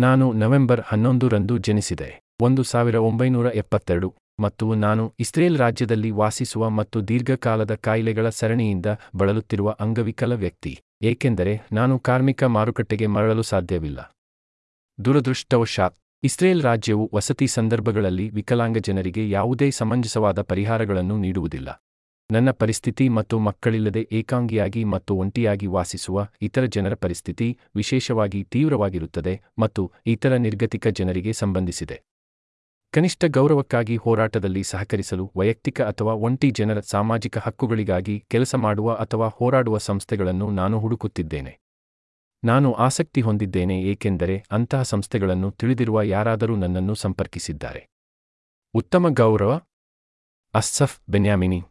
ನಾನು ನವೆಂಬರ್ ಹನ್ನೊಂದು ರಂದು ಜನಿಸಿದೆ. ಒಂದು ಸಾವಿರ ಒಂಬೈನೂರ ಎಪ್ಪತ್ತೆರಡು. ಮತ್ತು ನಾನು ಇಸ್ರೇಲ್ ರಾಜ್ಯದಲ್ಲಿ ವಾಸಿಸುವ ಮತ್ತು ದೀರ್ಘಕಾಲದ ಕಾಯಿಲೆಗಳ ಸರಣಿಯಿಂದ ಬಳಲುತ್ತಿರುವ ಅಂಗವಿಕಲ ವ್ಯಕ್ತಿ. ಏಕೆಂದರೆ ನಾನು ಕಾರ್ಮಿಕ ಮಾರುಕಟ್ಟೆಗೆ ಮರಳಲು ಸಾಧ್ಯವಿಲ್ಲ. ದುರದೃಷ್ಟವಶಾತ್, ಇಸ್ರೇಲ್ ರಾಜ್ಯವು ವಸತಿ ಸಂದರ್ಭಗಳಲ್ಲಿ ವಿಕಲಾಂಗ ಜನರಿಗೆ ಯಾವುದೇ ಸಮಂಜಸವಾದ ಪರಿಹಾರಗಳನ್ನು ನೀಡುವುದಿಲ್ಲ. ನನ್ನ ಪರಿಸ್ಥಿತಿ ಮತ್ತು ಮಕ್ಕಳಿಲ್ಲದೆ ಏಕಾಂಗಿಯಾಗಿ ಮತ್ತು ಒಂಟಿಯಾಗಿ ವಾಸಿಸುವ ಇತರ ಜನರ ಪರಿಸ್ಥಿತಿ ವಿಶೇಷವಾಗಿ ತೀವ್ರವಾಗಿರುತ್ತದೆ ಮತ್ತು ಇತರ ನಿರ್ಗತಿಕ ಜನರಿಗೆ ಸಂಬಂಧಿಸಿದೆ. ಕನಿಷ್ಠ ಗೌರವಕ್ಕಾಗಿ ಹೋರಾಟದಲ್ಲಿ ಸಹಕರಿಸಲು ವೈಯಕ್ತಿಕ ಅಥವಾ ಒಂಟಿ ಜನರ ಸಾಮಾಜಿಕ ಹಕ್ಕುಗಳಿಗಾಗಿ ಕೆಲಸ ಮಾಡುವ ಅಥವಾ ಹೋರಾಡುವ ಸಂಸ್ಥೆಗಳನ್ನು ನಾನು ಹುಡುಕುತ್ತಿದ್ದೇನೆ. ನಾನು ಆಸಕ್ತಿ ಹೊಂದಿದ್ದೇನೆ ಏಕೆಂದರೆ ಅಂತಹ ಸಂಸ್ಥೆಗಳನ್ನು ತಿಳಿದಿರುವ ಯಾರಾದರೂ ನನ್ನನ್ನು ಸಂಪರ್ಕಿಸಿದ್ದಾರೆ. ಉತ್ತಮ ಗೌರವ ಅಸ್ಸಫ್ ಬೆನ್ಯಾಮಿನಿ.